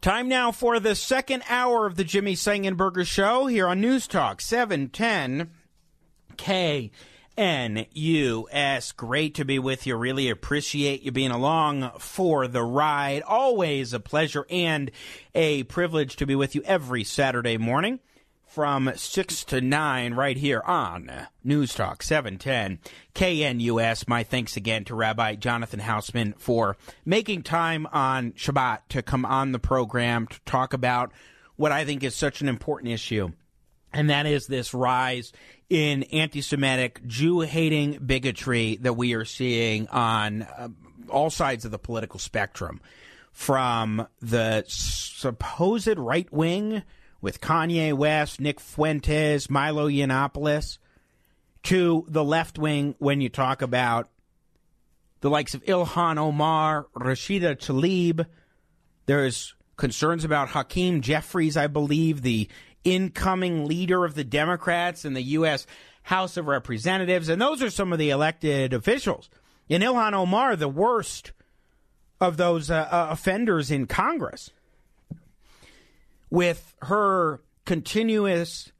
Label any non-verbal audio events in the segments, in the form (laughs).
Time now for the second hour of the Jimmy Sengenberger Show here on News Talk 710 KNUS. Great to be with you. Really appreciate you being along for the ride. Always a pleasure and a privilege to be with you every Saturday morning from 6 to 9 right here on News Talk 710 KNUS. My thanks again to Rabbi Jonathan Hausman for making time on Shabbat to come on the program to talk about what I think is such an important issue, and that is this rise in anti Semitic, Jew hating bigotry that we are seeing on uh, all sides of the political spectrum. From the supposed right wing with Kanye West, Nick Fuentes, Milo Yiannopoulos, to the left wing when you talk about the likes of Ilhan Omar, Rashida Tlaib. There's concerns about Hakeem Jeffries, I believe, the incoming leader of the Democrats in the U.S. House of Representatives. And those are some of the elected officials. And Ilhan Omar, the worst of those uh, uh, offenders in Congress with her continuous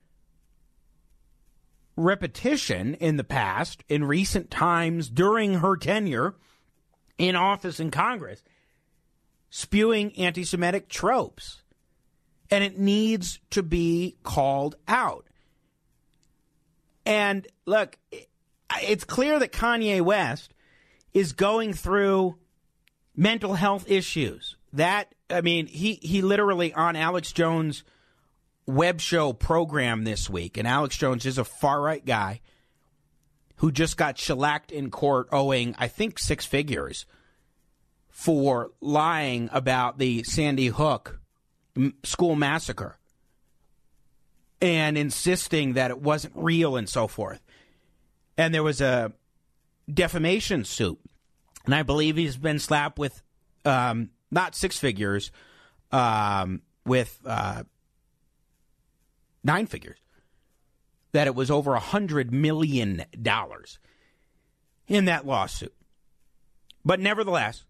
repetition in the past, in recent times, during her tenure in office in Congress, spewing anti Semitic tropes. And it needs to be called out. And look, it's clear that Kanye West is going through mental health issues. That I mean, he he literally on Alex Jones' web show program this week, and Alex Jones is a far right guy who just got shellacked in court, owing I think six figures for lying about the Sandy Hook school massacre and insisting that it wasn't real and so forth. And there was a defamation suit, and I believe he's been slapped with um, not six figures, um, with uh, nine figures. That it was over a hundred million dollars in that lawsuit. But nevertheless,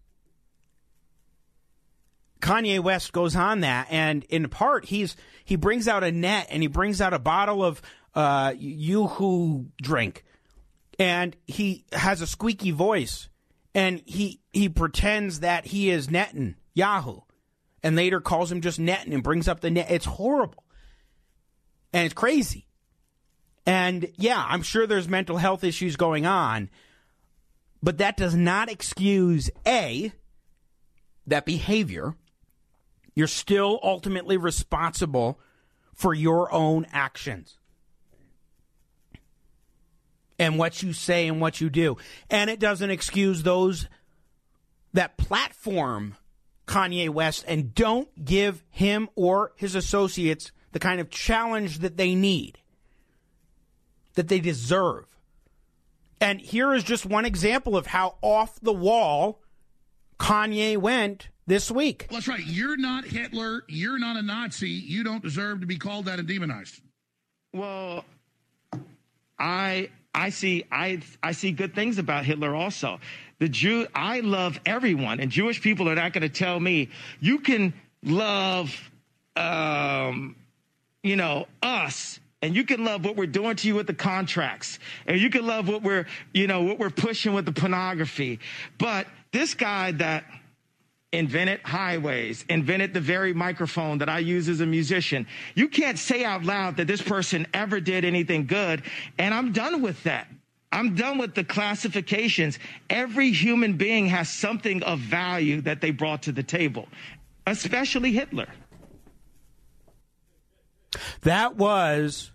Kanye West goes on that, and in part, he's he brings out a net and he brings out a bottle of uh, Yoo-hoo drink, and he has a squeaky voice, and he he pretends that he is Netan Yahoo, and later calls him just Netan and brings up the net. It's horrible, and it's crazy. And yeah, I'm sure there's mental health issues going on, but that does not excuse a that behavior. You're still ultimately responsible for your own actions and what you say and what you do. And it doesn't excuse those that platform Kanye West and don't give him or his associates the kind of challenge that they need, that they deserve. And here is just one example of how off the wall Kanye went this week. Well, that's right. You're not Hitler. You're not a Nazi. You don't deserve to be called that and demonized. Well, I I see I I see good things about Hitler also. The Jew I love everyone, and Jewish people are not going to tell me you can love, um, you know, us. And you can love what we're doing to you with the contracts, and you can love what we're, you know, what we're pushing with the pornography. But this guy that invented highways, invented the very microphone that I use as a musician. You can't say out loud that this person ever did anything good. And I'm done with that. I'm done with the classifications. Every human being has something of value that they brought to the table, especially Hitler. That was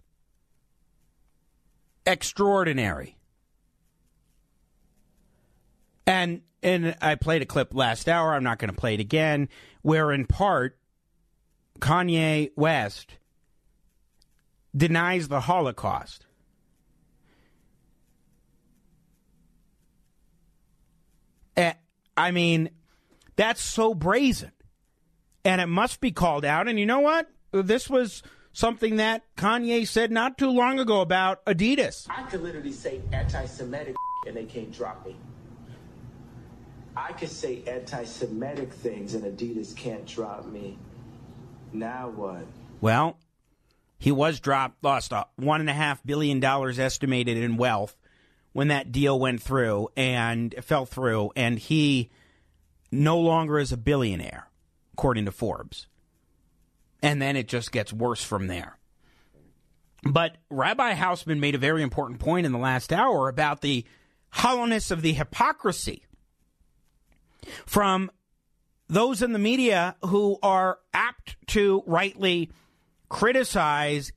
extraordinary. And and I played a clip last hour. I'm not going to play it again, where in part Kanye West denies the Holocaust. Eh, I mean, that's so brazen. And it must be called out. And you know what? This was something that Kanye said not too long ago about Adidas. I could literally say anti Semitic and they can't drop me. I could say anti Semitic things and Adidas can't drop me. Now what? Well, he was dropped, lost a one and a half billion dollars estimated in wealth when that deal went through and fell through, and he no longer is a billionaire, according to Forbes. And then it just gets worse from there. But Rabbi Hausman made a very important point in the last hour about the hollowness of the hypocrisy from those in the media who are apt to rightly criticize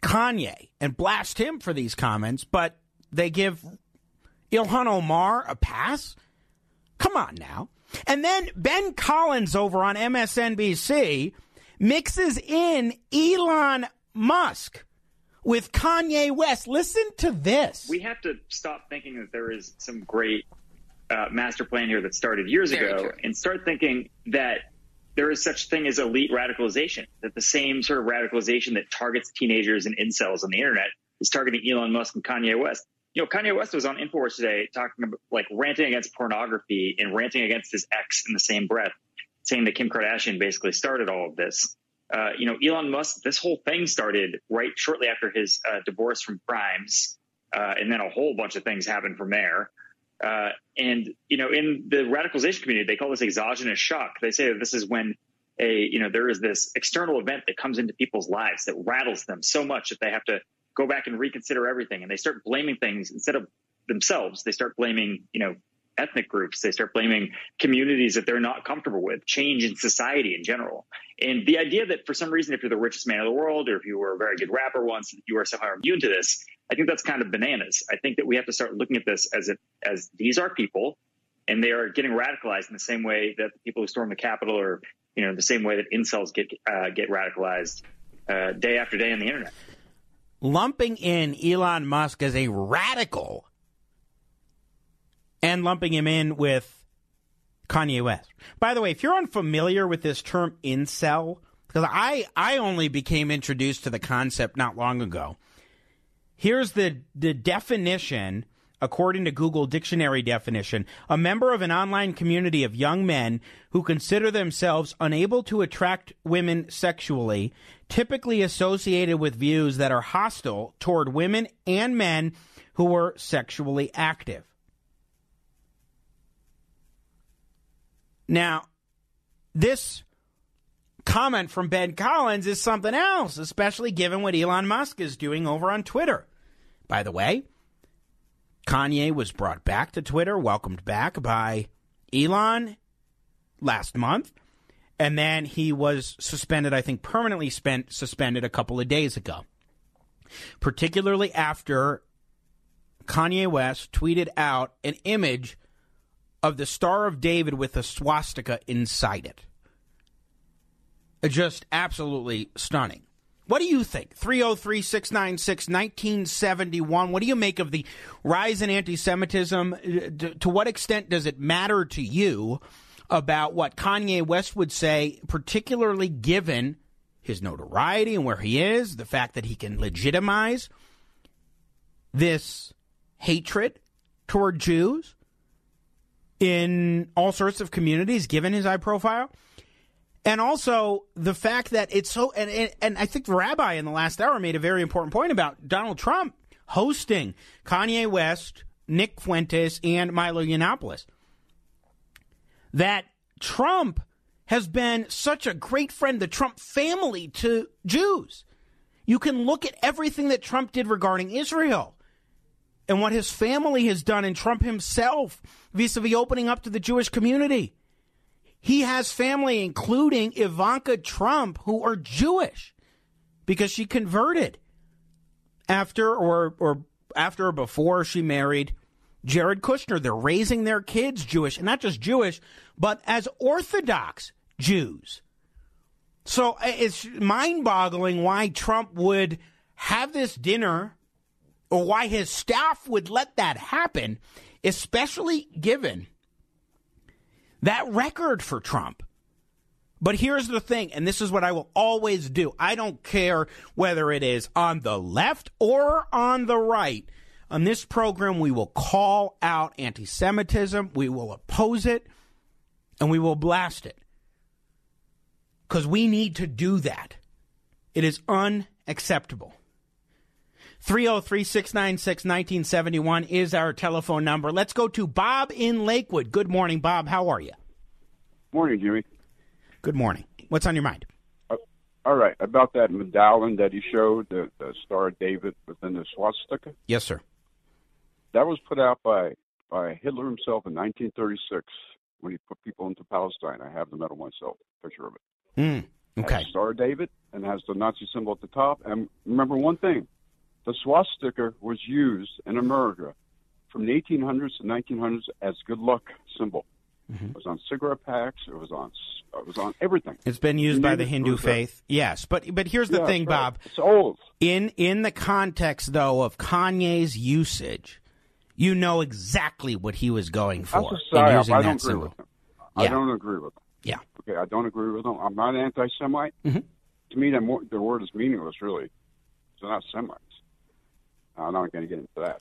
Kanye and blast him for these comments, but they give Ilhan Omar a pass? Come on now. And then Ben Collins over on MSNBC mixes in Elon Musk with Kanye West. Listen to this. We have to stop thinking that there is some great uh, master plan here that started years Very ago true. and start thinking that there is such thing as elite radicalization, that the same sort of radicalization that targets teenagers and incels on the internet is targeting Elon Musk and Kanye West. You know, Kanye West was on Infowars today talking about like ranting against pornography and ranting against his ex in the same breath, saying that Kim Kardashian basically started all of this. Uh, you know, Elon Musk, this whole thing started right shortly after his uh, divorce from Grimes, uh, and then a whole bunch of things happened from there. Uh, and you know, in the radicalization community, they call this exogenous shock. They say that this is when a you know there is this external event that comes into people's lives that rattles them so much that they have to go back and reconsider everything, and they start blaming things instead of themselves. They start blaming you know ethnic groups. They start blaming communities that they're not comfortable with, change in society in general. And the idea that for some reason, if you're the richest man in the world, or if you were a very good rapper once, you are somehow immune to this, I think that's kind of bananas. I think that we have to start looking at this as if, as these are people and they are getting radicalized in the same way that the people who storm the Capitol or, you know, the same way that incels get, uh, get radicalized, uh, day after day on the internet. lumping in Elon Musk as a radical and lumping him in with Kanye West. By the way, if you're unfamiliar with this term incel, because I, I only became introduced to the concept not long ago. Here's the, the definition, according to Google Dictionary definition a member of an online community of young men who consider themselves unable to attract women sexually, typically associated with views that are hostile toward women and men who are sexually active. Now, this comment from Ben Collins is something else, especially given what Elon Musk is doing over on Twitter. By the way, Kanye was brought back to Twitter, welcomed back by Elon last month, and then he was suspended, I think permanently spent suspended a couple of days ago. Particularly after Kanye West tweeted out an image of the Star of David with a swastika inside it. Just absolutely stunning. What do you think? 303 696 1971. What do you make of the rise in anti Semitism? Uh, to what extent does it matter to you about what Kanye West would say, particularly given his notoriety and where he is, the fact that he can legitimize this hatred toward Jews in all sorts of communities, given his high profile? And also the fact that it's so, and, and, I think the rabbi in the last hour made a very important point about Donald Trump hosting Kanye West, Nick Fuentes, and Milo Yiannopoulos. That Trump has been such a great friend, the Trump family to Jews. You can look at everything that Trump did regarding Israel and what his family has done, and Trump himself vis a vis opening up to the Jewish community. He has family, including Ivanka Trump, who are Jewish because she converted after or or after or before she married Jared Kushner. They're raising their kids Jewish, and not just Jewish, but as Orthodox Jews. So uh, it's mind boggling why Trump would have this dinner or why his staff would let that happen, especially given that record for Trump. But here's the thing, and this is what I will always do. I don't care whether it is on the left or on the right. On this program, we will call out anti Semitism, we will oppose it, and we will blast it. Because we need to do that. It is unacceptable. 303 696 1971 is our telephone number. Let's go to Bob in Lakewood. Good morning, Bob. How are you? Morning, Jimmy. Good morning. What's on your mind? Uh, all right, about that medallion that he showed, the, the Star of David within the swastika. Yes, sir. That was put out by by Hitler himself in 1936 when he put people into Palestine. I have the medal myself, picture of it. Mm, okay. Star David and has the Nazi symbol at the top. And remember one thing: the swastika was used in America from the 1800s to 1900s as good luck symbol. Mm-hmm. It was on cigarette packs. It was on. It was on everything. It's been used by the Hindu faith. Yes, but but here's the yeah, thing, right. Bob. It's old. In in the context though of Kanye's usage, you know exactly what he was going for That's a psyop. in using I that don't agree symbol. with him. I don't agree with him. Yeah. Okay, I don't agree with him. I'm not anti-Semite. Mhm. To me, the, more, the word is meaningless. Really, they're not Semites. I'm not going to get into that.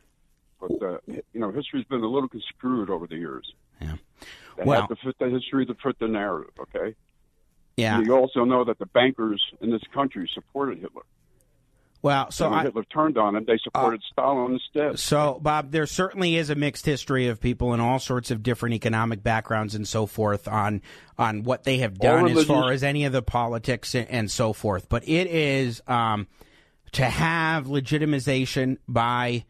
But uh, you know, history's been a little construed over the years. Yeah. They Well- have to fit the history to fit the narrative. Okay. Yeah. You also know that the bankers in this country supported Hitler. Well, so when I, Uh, Hitler turned on him, they supported Stalin instead. So, Bob, there certainly is a mixed history of people in all sorts of different economic backgrounds and so forth on on what they have done as far as any of the politics and, and so forth. But it is um, to have legitimization by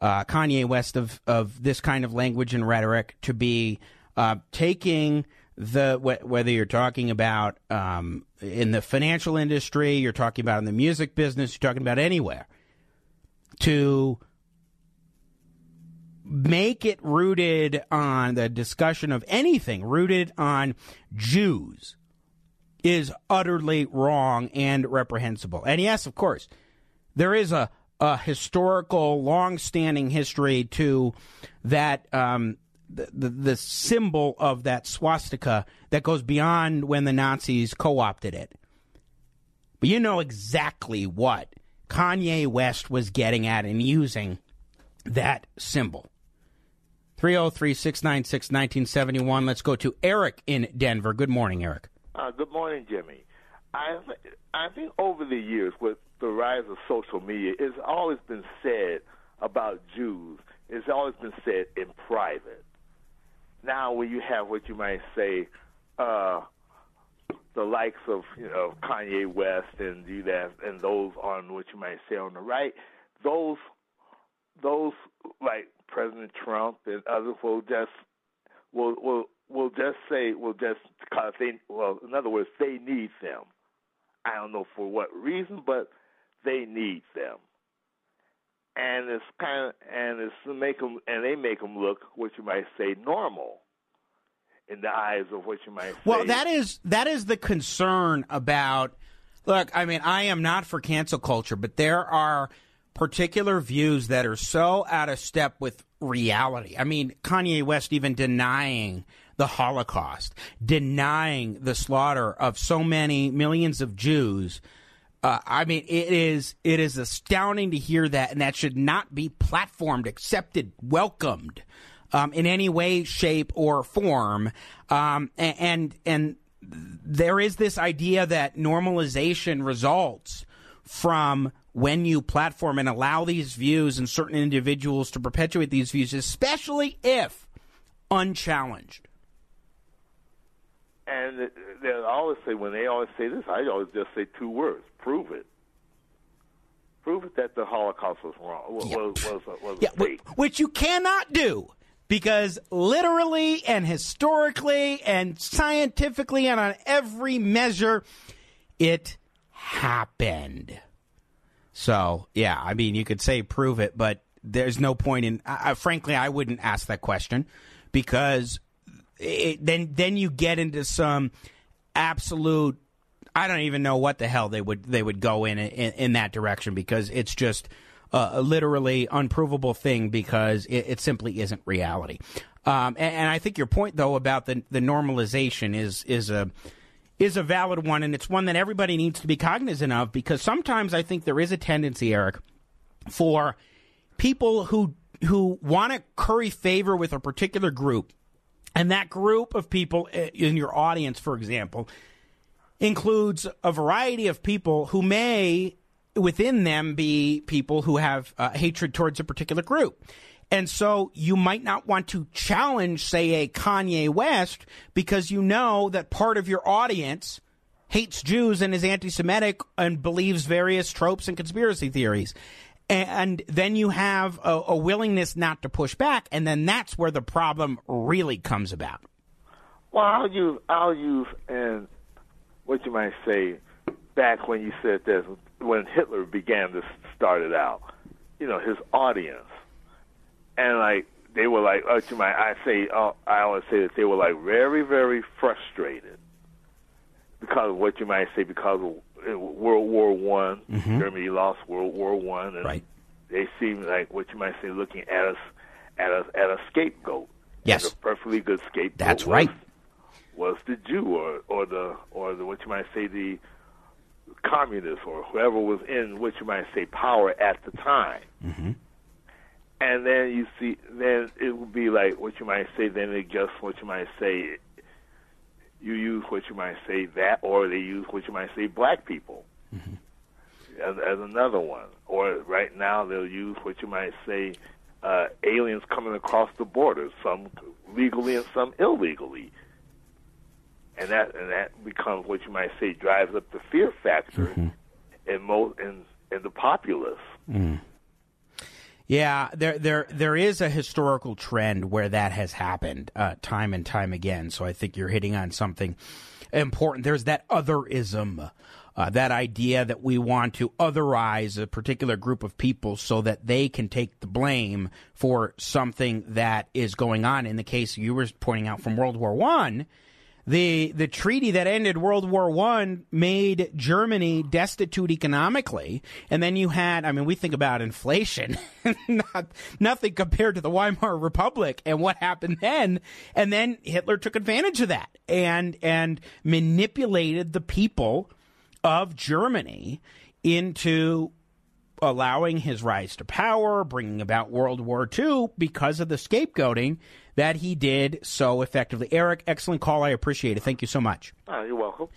uh, Kanye West of of this kind of language and rhetoric to be uh, taking the wh- whether you're talking about um, in the financial industry, you're talking about in the music business, you're talking about anywhere to make it rooted on the discussion of anything rooted on Jews is utterly wrong and reprehensible. And yes, of course, there is a, a historical, long-standing history to that um, the, the the symbol of that swastika that goes beyond when the Nazis co-opted it. But you know exactly what Kanye West was getting at in using that symbol. 303 696 1971. Let's go to Eric in Denver. Good morning, Eric. Uh, good morning, Jimmy. I th- I think over the years, with the rise of social media, it's always been said about Jews. It's always been said in private. Now, when you have what you might say, uh, the likes of you know Kanye West and do that, and those on what you might say on the right, those those like President Trump and others will just will will will just say will just because they well in other words they need them. I don't know for what reason, but they need them, and it's kind of and it's to make them and they make them look what you might say normal in the eyes of what you might say. Well, that is that is the concern about. Look, I mean, I am not for cancel culture, but there are particular views that are so out of step with reality. I mean, Kanye West even denying the Holocaust, denying the slaughter of so many millions of Jews. Uh, I mean, it is it is astounding to hear that, and that should not be platformed, accepted, welcomed um, in any way, shape, or form. Um, a- and and there is this idea that normalization results from when you platform and allow these views and certain individuals to perpetuate these views, especially if unchallenged. And they always say when they always say this, I always just say two words: prove it. Prove it that the Holocaust was wrong. Was was, was, was Yeah, which you cannot do because literally and historically and scientifically and on every measure, it happened. So, yeah, I mean, you could say prove it, but there's no point in. Uh, frankly, I wouldn't ask that question because it, then then you get into some absolute. I don't even know what the hell they would they would go in in, in that direction because it's just a literally unprovable thing because it, it simply isn't reality. Um, and, and, I think your point though about the the normalization is is a is a valid one, and it's one that everybody needs to be cognizant of because sometimes I think there is a tendency, Eric, for people who who want to curry favor with a particular group, and that group of people eh, in your audience, for example, includes a variety of people who may within them be people who have uh, hatred towards a particular group. And so you might not want to challenge, say, a Kanye West because you know that part of your audience hates Jews and is anti Semitic and believes various tropes and conspiracy theories. And then you have a, a, willingness not to push back, and then that's where the problem really comes about. Well, I'll use I'll use and what you might say back when you said this when Hitler began to start it out, you know, his audience, and like they were like, uh, oh, you might I say, oh, I always say that they were like very, very frustrated because of what you might say because of World War One, mm-hmm. Germany lost World War One, and right. they seem like what you might say looking at us at us at a scapegoat. Yes, and a perfectly good scapegoat. That's was, right. Was the Jew or or the or the what you might say the communists or whoever was in what you might say power at the time. Mm-hmm. And then you see, then it would be like what you might say. Then it just what you might say. You use what you might say that, or they use what you might say black people mm-hmm. as, as another one. Or right now they'll use what you might say uh, aliens coming across the border, some legally and some illegally and that and that becomes what you might say drives up the fear factor mm-hmm. in most in in the populace. Mm. Yeah, there there there is a historical trend where that has happened uh, time and time again. So I think you're hitting on something important. There's that otherism. Uh, that idea that we want to otherize a particular group of people so that they can take the blame for something that is going on. In the case you were pointing out from World War One, the the treaty that ended World War One made Germany destitute economically, and then you had I mean we think about inflation, (laughs) not nothing compared to the Weimar Republic and what happened then, and then Hitler took advantage of that and and manipulated the people of Germany into allowing his rise to power, bringing about World War II because of the scapegoating that he did so effectively. Eric, excellent call. I appreciate it. Thank you so much. Oh, you're welcome.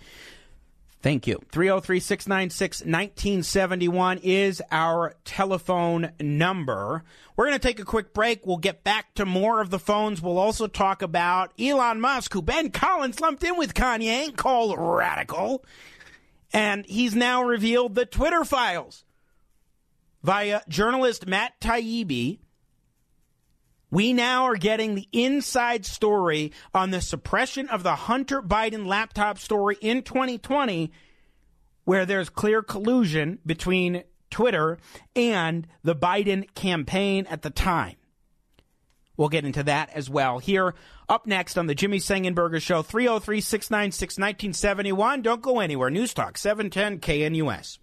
Thank you. 303 696 1971 is our telephone number. We're going to take a quick break. We'll get back to more of the phones. We'll also talk about Elon Musk, who Ben Collins lumped in with Kanye, called radical. And he's now revealed the Twitter files via journalist Matt Taibbi. We now are getting the inside story on the suppression of the Hunter Biden laptop story in 2020, where there's clear collusion between Twitter and the Biden campaign at the time. We'll get into that as well. Here, up next on the Jimmy Sengenberger Show, 303 696 1971. Don't go anywhere. News Talk 710 KNUS.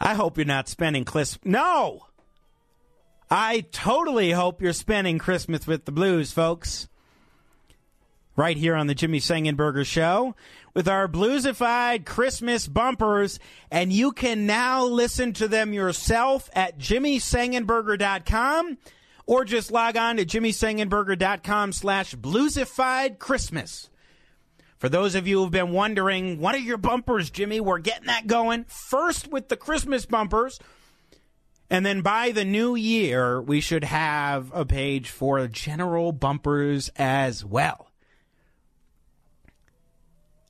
I hope you're not spending Christmas. No! I totally hope you're spending Christmas with the blues, folks. Right here on the Jimmy Sengenberger Show with our bluesified Christmas bumpers, and you can now listen to them yourself at jimmysengenberger.com or just log on to jimmysengenberger.com slash bluesified Christmas. For those of you who've been wondering, what are your bumpers, Jimmy? We're getting that going. First with the Christmas bumpers. And then by the new year, we should have a page for general bumpers as well.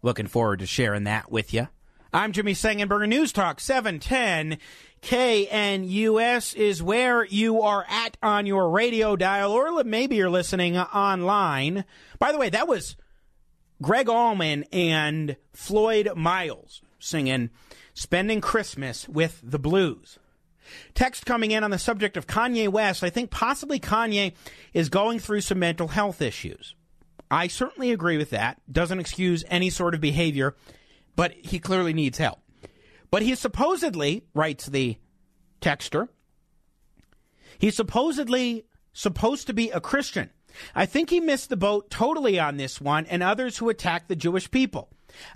Looking forward to sharing that with you. I'm Jimmy Sengenberger. News Talk 710 KNUS is where you are at on your radio dial, or maybe you're listening online. By the way, that was Gregg Allman and Floyd Miles singing Spending Christmas with the Blues. Text coming in on the subject of Kanye West. I think possibly Kanye is going through some mental health issues. I certainly agree with that. Doesn't excuse any sort of behavior, but he clearly needs help. But he supposedly, writes the texter, he's supposedly supposed to be a Christian. I think he missed the boat totally on this one and others who attack the Jewish people.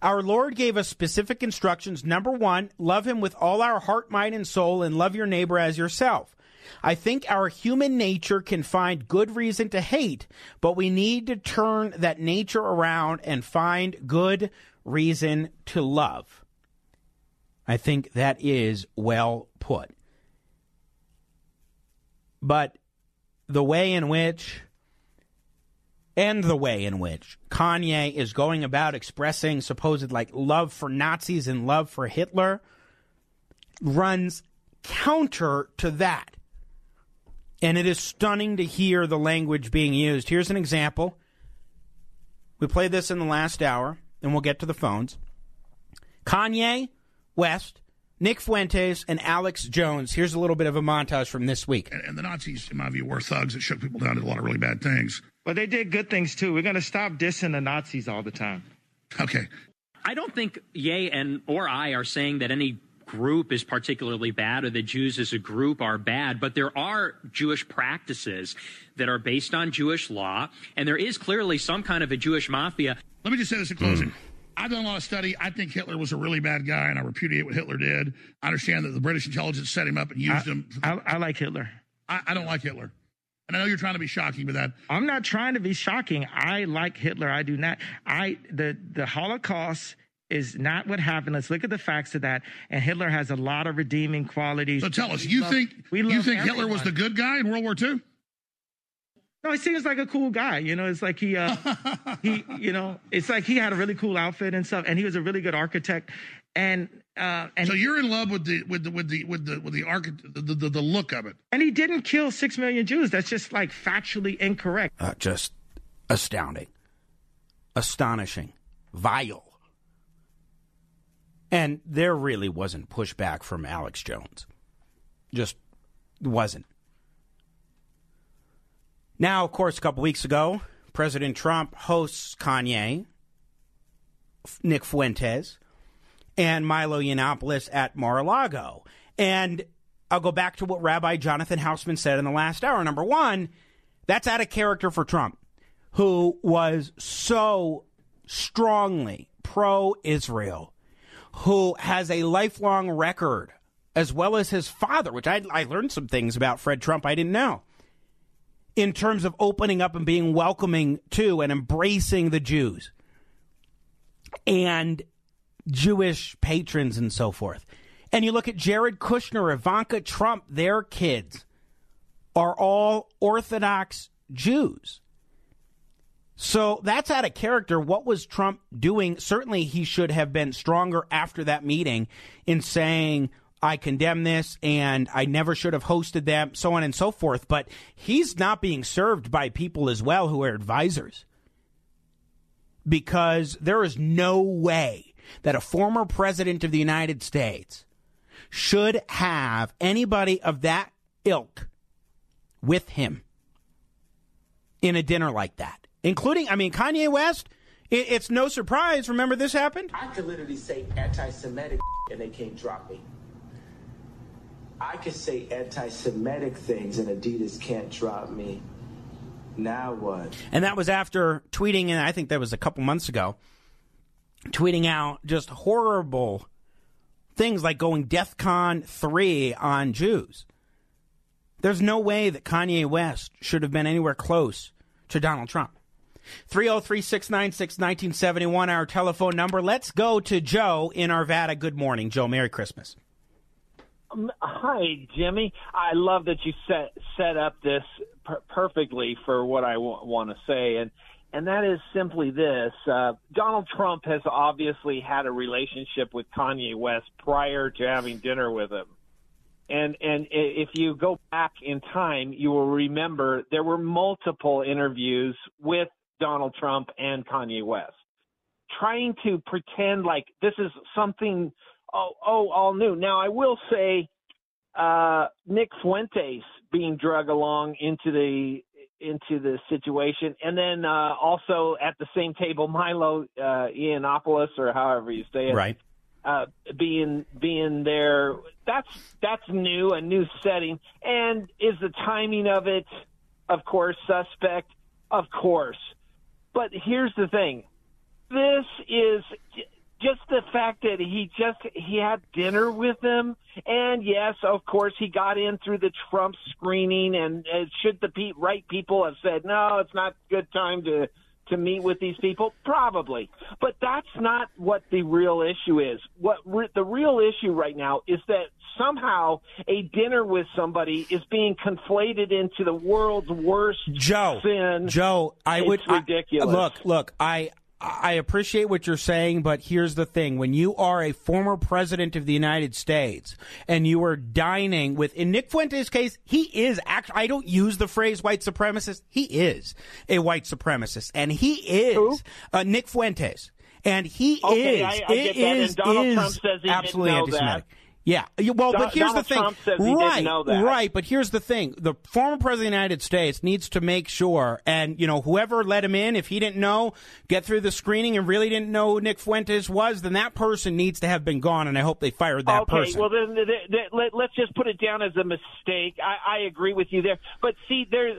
Our Lord gave us specific instructions. Number one, love him with all our heart, mind, and soul, and love your neighbor as yourself. I think our human nature can find good reason to hate, but we need to turn that nature around and find good reason to love. I think that is well put. But the way in which and the way in which Kanye is going about expressing supposed like love for Nazis and love for Hitler runs counter to that. And it is stunning to hear the language being used. Here's an example. We played this in the last hour, and we'll get to the phones. Kanye West, Nick Fuentes, and Alex Jones. Here's a little bit of a montage from this week. And, and the Nazis, in my view, were thugs that shook people down, did a lot of really bad things. But they did good things too. We're going to stop dissing the Nazis all the time. Okay. I don't think Ye and or I are saying that any group is particularly bad or the Jews as a group are bad, but there are Jewish practices that are based on Jewish law, and there is clearly some kind of a Jewish mafia. Let me just say this in closing. Mm. I've done a lot of study. I think Hitler was a really bad guy, and I repudiate what Hitler did. I understand that the British intelligence set him up and used I, him. I, I like Hitler. I, I don't like Hitler. And I know you're trying to be shocking with that. I'm not trying to be shocking. I like Hitler. I do not. I the the Holocaust is not what happened. Let's look at the facts of that. And Hitler has a lot of redeeming qualities. So tell us, we you love, think you think everyone. Hitler was the good guy in World War II? No, he seems like a cool guy. You know, it's like he, uh, he, (laughs) you know, it's like he had a really cool outfit and stuff, and he was a really good architect. And uh, and so you're in love with the with the with the with the with the architect, the, the, the look of it. And he didn't kill six million Jews. That's just like factually incorrect. Uh, just astounding, astonishing, vile. And there really wasn't pushback from Alex Jones. Just wasn't. Now, of course, a couple weeks ago, President Trump hosts Kanye, Nick Fuentes, and Milo Yiannopoulos at Mar-a-Lago. And I'll go back to what Rabbi Jonathan Hausman said in the last hour. Number one, that's out of character for Trump, who was so strongly pro Israel, who has a lifelong record, as well as his father, which I, I learned some things about Fred Trump I didn't know in terms of opening up and being welcoming to and embracing the Jews and Jewish patrons and so forth. And you look at Jared Kushner, Ivanka Trump, their kids are all Orthodox Jews. So that's out of character. What was Trump doing? Certainly, he should have been stronger after that meeting in saying, I condemn this and I never should have hosted them, so on and so forth. But he's not being served by people as well who are advisors. Because there is no way that a former president of the United States should have anybody of that ilk with him in a dinner like that, including, I mean, Kanye West. it's no surprise. Remember this happened? I could literally say anti Semitic (laughs) and they can't drop me. I could say anti Semitic things and Adidas can't drop me. Now what? And that was after tweeting, and I think that was a couple months ago, tweeting out just horrible things like going DEFCON 3 on Jews. There's no way that Kanye West should have been anywhere close to Donald Trump. 303 696 1971, our telephone number. Let's go to Joe in Arvada. Good morning, Joe. Merry Christmas. Um, hi, Jimmy. I love that you set set up this per- perfectly for what I w- want to say, and and that is simply this: uh, Donald Trump has obviously had a relationship with Kanye West prior to having dinner with him, and and if you go back in time, you will remember there were multiple interviews with Donald Trump and Kanye West. trying to pretend like this is something oh, oh all new. Now I will say uh, Nick Fuentes being drug along into the into the situation, and then uh, also at the same table Milo uh, Yiannopoulos or however you say it, right? Uh, being being there, that's that's new, a new setting, and is the timing of it, of course, suspect, of course. But here's the thing: this is just the fact that he just he had dinner with them and yes of course he got in through the trump screening and uh, should the pe- right people have said no it's not good time to to meet with these people? Probably. But that's not what the real issue is. What re- the real issue right now is that somehow a dinner with somebody is being conflated into the world's worst Joe sin. Joe I It's would I- ridiculous. look look I I appreciate what you're saying, but here's the thing. When you are a former president of the United States and you are dining with, in Nick Fuentes' case, he is actually, I don't use the phrase white supremacist. He is a white supremacist. And he is uh, Nick Fuentes. And he Okay, is, I- I it. And Donald is Trump says he absolutely anti-Semitic. that. Yeah. Well, but here's Donald the thing. He didn't right, know that. right. But here's the thing: the former president of the United States needs to make sure, and you know, whoever let him in, if he didn't know, get through the screening and really didn't know who Nick Fuentes was, then that person needs to have been gone. And I hope they fired that okay, person. well then, then, then let, let's just put it down as a mistake. I, I agree with you there, but see, there,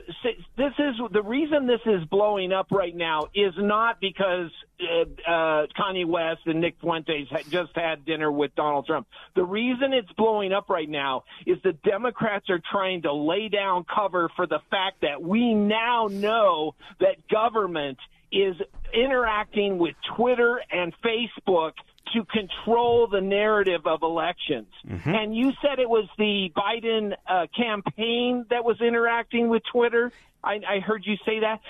this is the reason this is blowing up right now is not because uh, uh, Kanye West and Nick Fuentes had just had dinner with Donald Trump. The reason it's blowing up right now is the Democrats are trying to lay down cover for the fact that we now know that government is interacting with Twitter and Facebook to control the narrative of elections. And you said it was the Biden uh, campaign that was interacting with Twitter. I, I heard you say that.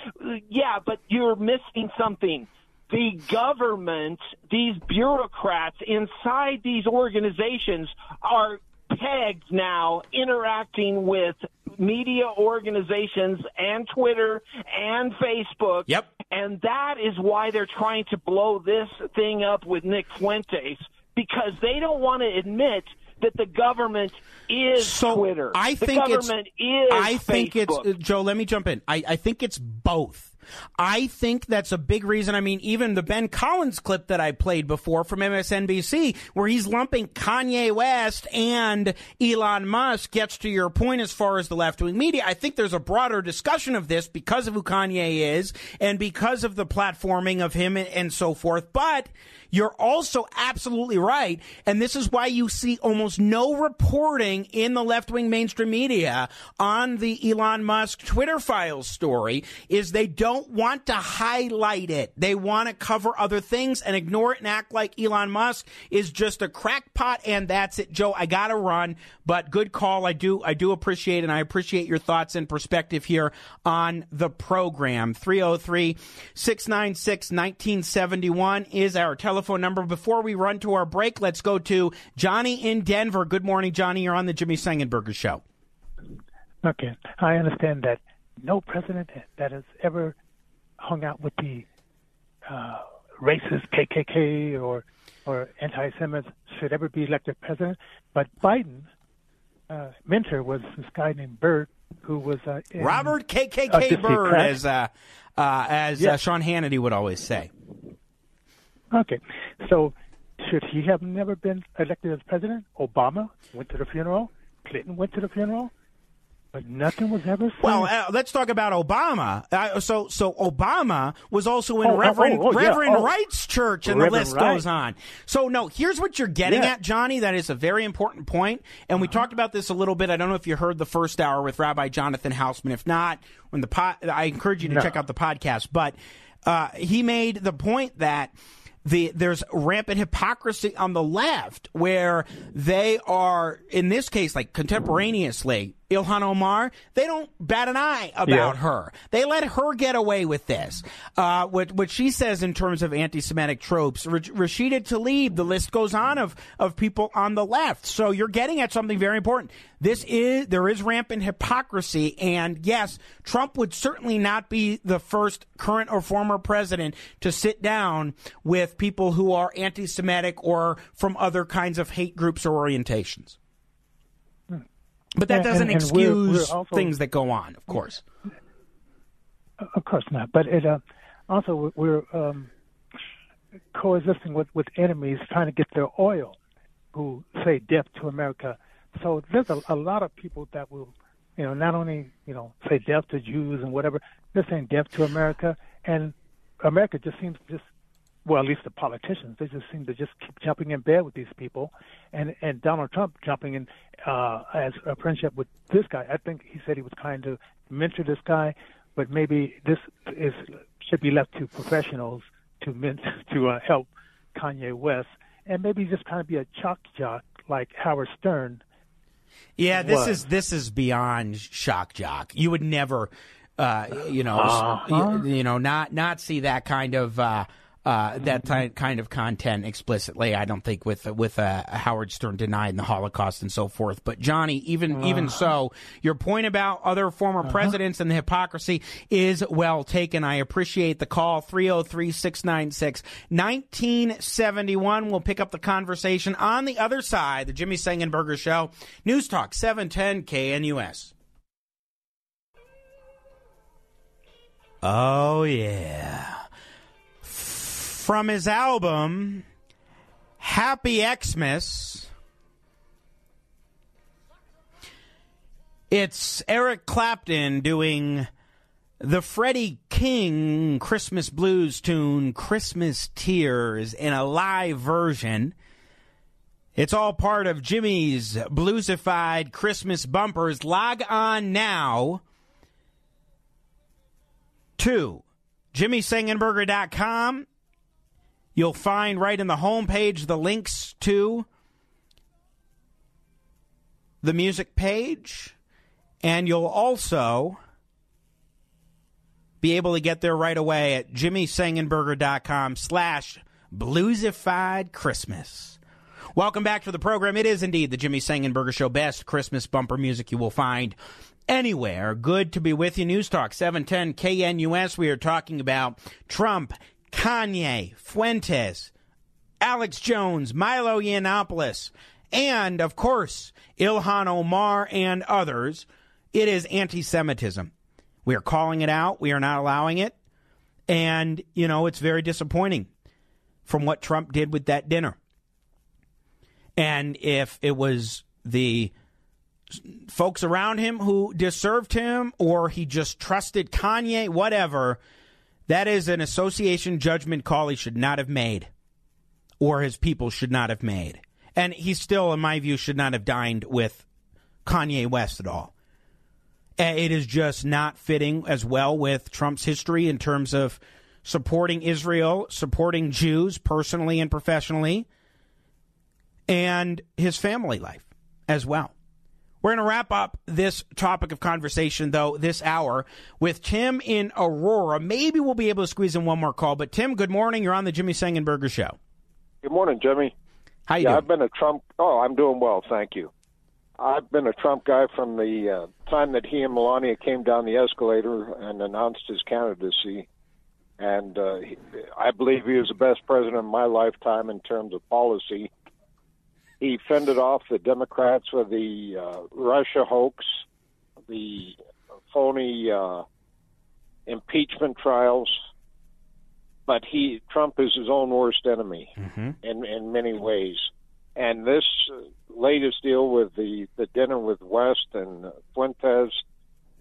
Yeah, but you're missing something. The government, these bureaucrats inside these organizations are pegged now interacting with media organizations and Twitter and Facebook. Yep. And that is why they're trying to blow this thing up with Nick Fuentes because they don't want to admit that the government is Twitter. I the think it's. government is I think it's Facebook. uh, Joe. Let me jump in. I, I think it's both. I think that's a big reason. I mean, even the Ben Collins clip that I played before from MSNBC, where he's lumping Kanye West and Elon Musk, gets to your point as far as the left wing media. I think there's a broader discussion of this because of who Kanye is and because of the platforming of him and, so forth. But you're also absolutely right. And this is why you see almost no reporting in the left wing mainstream media on the Elon Musk Twitter files story is they don't want to highlight it. They want to cover other things and ignore it and act like Elon Musk is just a crackpot and that's it. Joe, I gotta run, but good call. I do, I do appreciate and I appreciate your thoughts and perspective here on the program. 303 696 1971 is our telephone number. Before we run to our break, let's go to Johnny in Denver. Good morning, Johnny. You're on the Jimmy Sengenberger show. Okay, I understand that no president that has ever hung out with the uh, racist KKK or or anti-Semites should ever be elected president. But Biden, uh, mentor was this guy named Byrd, who was uh, in, Robert KKK Dixie Byrd, Crack. as uh, uh, as uh, Yes. Sean Hannity would always say. Okay, so should he have never been elected as president? Obama went to the funeral. Clinton went to the funeral, but nothing was ever said. Well, uh, let's talk about Obama. Uh, so, so Obama was also in Oh, oh, Reverend oh, oh, yeah, Reverend oh. Wright's church, and the list Wright. goes on. So, no, here's what you're getting Yeah. at, Johnny. That is a very important point. and Uh-huh. we talked about this a little bit. I don't know if you heard the first hour with Rabbi Jonathan Hausman. If not, when the pod, I encourage you to No. check out the podcast. But uh, he made the point that the there's rampant hypocrisy on the left where they are in this case like contemporaneously Ilhan Omar, they don't bat an eye about Yeah. her. They let her get away with this. Uh, what, what she says in terms of anti-Semitic tropes, Ra- Rashida Tlaib, the list goes on of, of people on the left. So you're getting at something very important. This is, there is rampant hypocrisy. And yes, Trump would certainly not be the first current or former president to sit down with people who are anti-Semitic or from other kinds of hate groups or orientations. But that doesn't and- and we're- we're excuse also- things that go on, of course. Of course not. But it uh, also we're um, coexisting with, with enemies trying to get their oil, who say death to America. So there's a, a lot of people that will, you know, not only you know say death to Jews and whatever, they're saying death to America, and America just seems to just well, at least the politicians, they just seem to just keep jumping in bed with these people, and and Donald Trump jumping in uh, as a friendship with this guy. I think he said he was trying to mentor this guy, but maybe this is should be left to professionals to men, (laughs) to uh, help Kanye West, and maybe just kind of be a shock jock like Howard Stern. Yeah, this was. is this is beyond shock jock. You would never, uh, you know, Uh-huh. you, you know, not not see that kind of. Uh, uh, that ti- kind of content explicitly, I don't think with with uh, Howard Stern denying the Holocaust and so forth. But Johnny, even even so, your point about other former presidents and the hypocrisy is well taken. I appreciate the call 303-696-1971. We'll pick up the conversation on the other side. The Jimmy Sengenberger Show, News Talk 710 KNUS. Oh yeah from his album Happy Xmas. It's Eric Clapton doing the Freddie King Christmas blues tune Christmas Tears in a live version. It's all part of Jimmy's bluesified Christmas bumpers. Log on now to jimmysengenberger.com You'll find right in the homepage the links to the music page, and you'll also be able to get there right away at jimmysengenberger.com slash bluesified Christmas. Welcome back to the program. It is indeed the Jimmy Sengenberger Show. Best Christmas bumper music you will find anywhere. Good to be with you. News Talk 710 KNUS. We are talking about Trump Kanye, Fuentes, Alex Jones, Milo Yiannopoulos, and of course, Ilhan Omar and others. It is anti Semitism. We are calling it out. We are not allowing it. And, you know, it's very disappointing from what Trump did with that dinner. And if it was the folks around him who deserved him or he just trusted Kanye, whatever, that is an association judgment call he should not have made, or his people should not have made. And he still, in my view, should not have dined with Kanye West at all. Uh, It is just not fitting as well with Trump's history in terms of supporting Israel, supporting Jews personally and professionally, and his family life as well. We're going to wrap up this topic of conversation, though, this hour with Tim in Aurora. Maybe we'll be able to squeeze in one more call. But, Tim, good morning. You're on the Jimmy Sengenberger Show. Good morning, Jimmy. How you yeah, doing? I've been a Trump. Oh, I'm doing well, thank you. I've been a Trump guy from the uh, time that he and Melania came down the escalator and announced his candidacy, and uh, he, I believe he was the best president of my lifetime in terms of policy. He fended off the Democrats with the uh, Russia hoax, the phony uh, impeachment trials, but he Trump is his own worst enemy in in many ways. And this uh, latest deal with the the dinner with West and uh, Fuentes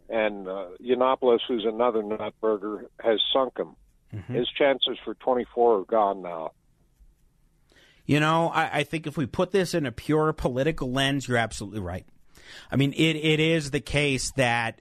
and uh, Yiannopoulos, who's another nutburger, has sunk him. His chances for 24 are gone now. You know, I, I think if we put this in a pure political lens, you're absolutely right. I mean, it, it is the case that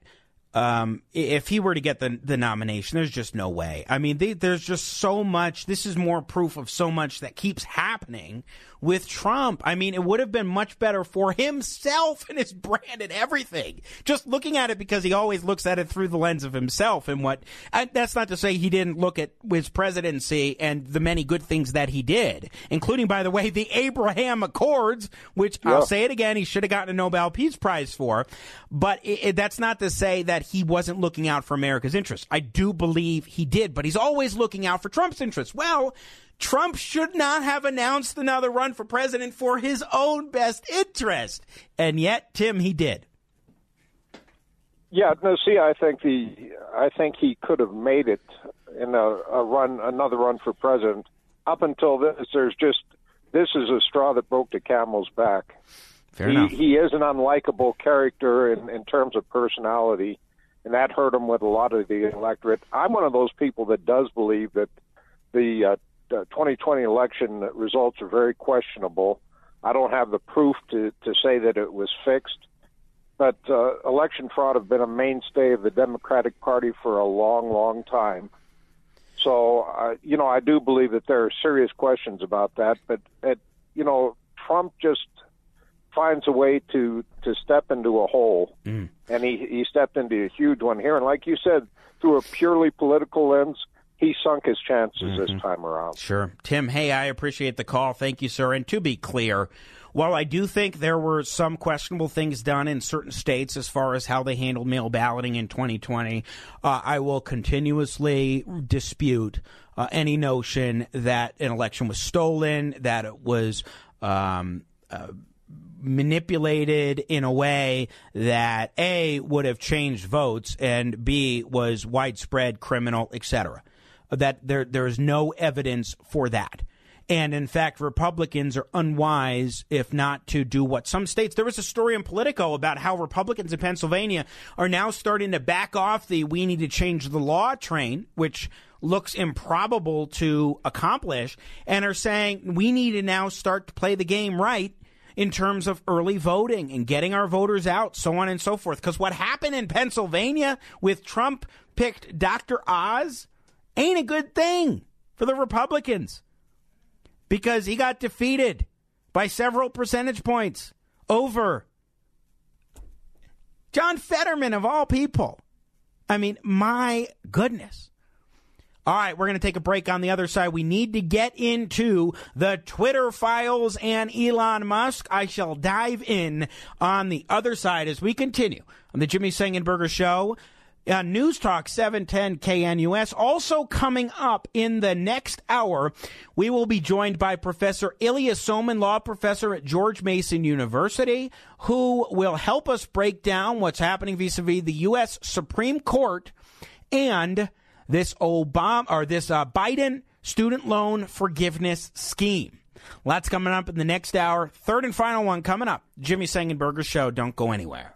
um, if he were to get the, the nomination, there's just no way. I mean, they, there's just so much. This is more proof of so much that keeps happening with Trump. I mean, it would have been much better for himself and his brand and everything. Just looking at it because he always looks at it through the lens of himself and what. I, that's not to say he didn't look at his presidency and the many good things that he did, including, by the way, the Abraham Accords, which yeah. I'll say it again, he should have gotten a Nobel Peace Prize for. But it, it, that's not to say that he wasn't looking out for America's interests. I do believe he did, but he's always looking out for Trump's interests. Well, Trump should not have announced another run for president for his own best interest. And yet, Tim, he did. Yeah, no. See, I think the I think he could have made it in a, a run, another run for president. Up until this, there's just this is a straw that broke the camel's back. Fair he, enough. he is an unlikable character in, in terms of personality, and that hurt him with a lot of the electorate. I'm one of those people that does believe that the uh, 2020 election results are very questionable. I don't have the proof to, to say that it was fixed, but uh, election fraud have been a mainstay of the Democratic Party for a long, long time. So, uh, you know, I do believe that there are serious questions about that, but, it, you know, Trump just finds a way to to step into a hole, mm. and he he stepped into a huge one here. And like you said, through a purely political lens, he sunk his chances mm-hmm. this time around. Sure. Tim, hey, I appreciate the call. Thank you, sir. And to be clear, while I do think there were some questionable things done in certain states as far as how they handled mail balloting in 2020, uh, I will continuously dispute uh, any notion that an election was stolen, that it was. Um, uh, manipulated in a way that A would have changed votes and B was widespread criminal, etc that there there is no evidence for that. And in fact, Republicans are unwise if not to do what some states. There was a story in Politico about how Republicans in Pennsylvania are now starting to back off the we need to change the law train, which looks improbable to accomplish, and are saying we need to now start to play the game right in terms of early voting and getting our voters out, so on and so forth. Because what happened in Pennsylvania with Trump picked Dr. Oz ain't a good thing for the Republicans because he got defeated by several percentage points over John Fetterman, of all people. I mean, my goodness. All right, we're going to take a break on the other side. We need to get into the Twitter files and Elon Musk. I shall dive in on the other side as we continue on the Jimmy Sengenberger Show. Uh, News Talk 710 KNUS. Also coming up in the next hour, we will be joined by Professor Ilya Somin, law professor at George Mason University, who will help us break down what's happening vis-a-vis the U.S. Supreme Court and this Obama or this uh, Biden student loan forgiveness scheme. Lots coming up in the next hour. Third and final one coming up. Jimmy Sengenberger Show. Don't go anywhere.